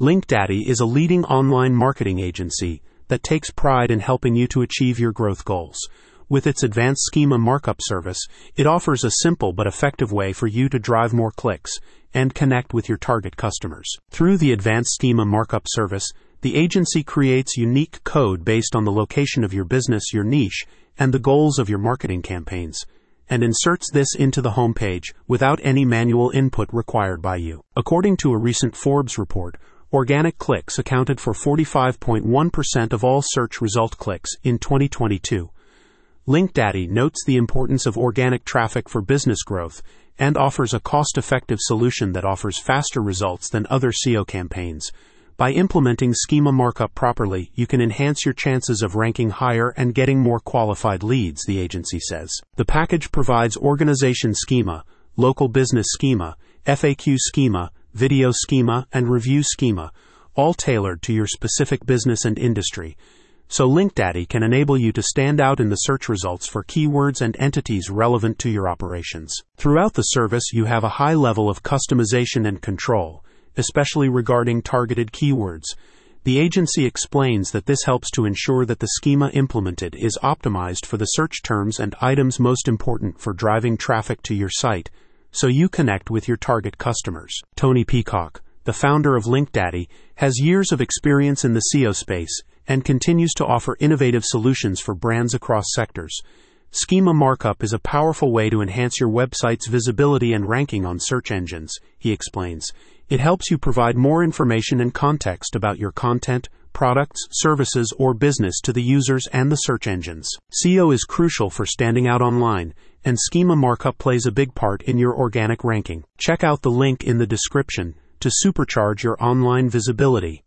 LinkDaddy is a leading online marketing agency that takes pride in helping you to achieve your growth goals. With its advanced schema markup service, it offers a simple but effective way for you to drive more clicks and connect with your target customers. Through the advanced schema markup service, the agency creates unique code based on the location of your business, your niche, and the goals of your marketing campaigns, and inserts this into the homepage without any manual input required by you. According to a recent Forbes report, organic clicks accounted for 45.1% of all search result clicks in 2022. LinkDaddy notes the importance of organic traffic for business growth and offers a cost effective solution that offers faster results than other SEO campaigns. By implementing schema markup properly, you can enhance your chances of ranking higher and getting more qualified leads, the agency says. The package provides organization schema, local business schema, FAQ schema, video schema, and review schema, all tailored to your specific business and industry so LinkDaddy can enable you to stand out in the search results for keywords and entities relevant to your operations. Throughout the service, you have a high level of customization and control, especially regarding targeted keywords. The agency explains that this helps to ensure that the schema implemented is optimized for the search terms and items most important for driving traffic to your site, so you connect with your target customers. Tony Peacock, the founder of LinkDaddy, has years of experience in the SEO space and continues to offer innovative solutions for brands across sectors. Schema markup is a powerful way to enhance your website's visibility and ranking on search engines, he explains. It helps you provide more information and context about your content, products, services, or business to the users and the search engines. SEO is crucial for standing out online, and schema markup plays a big part in your organic ranking. Check out the link in the description to supercharge your online visibility.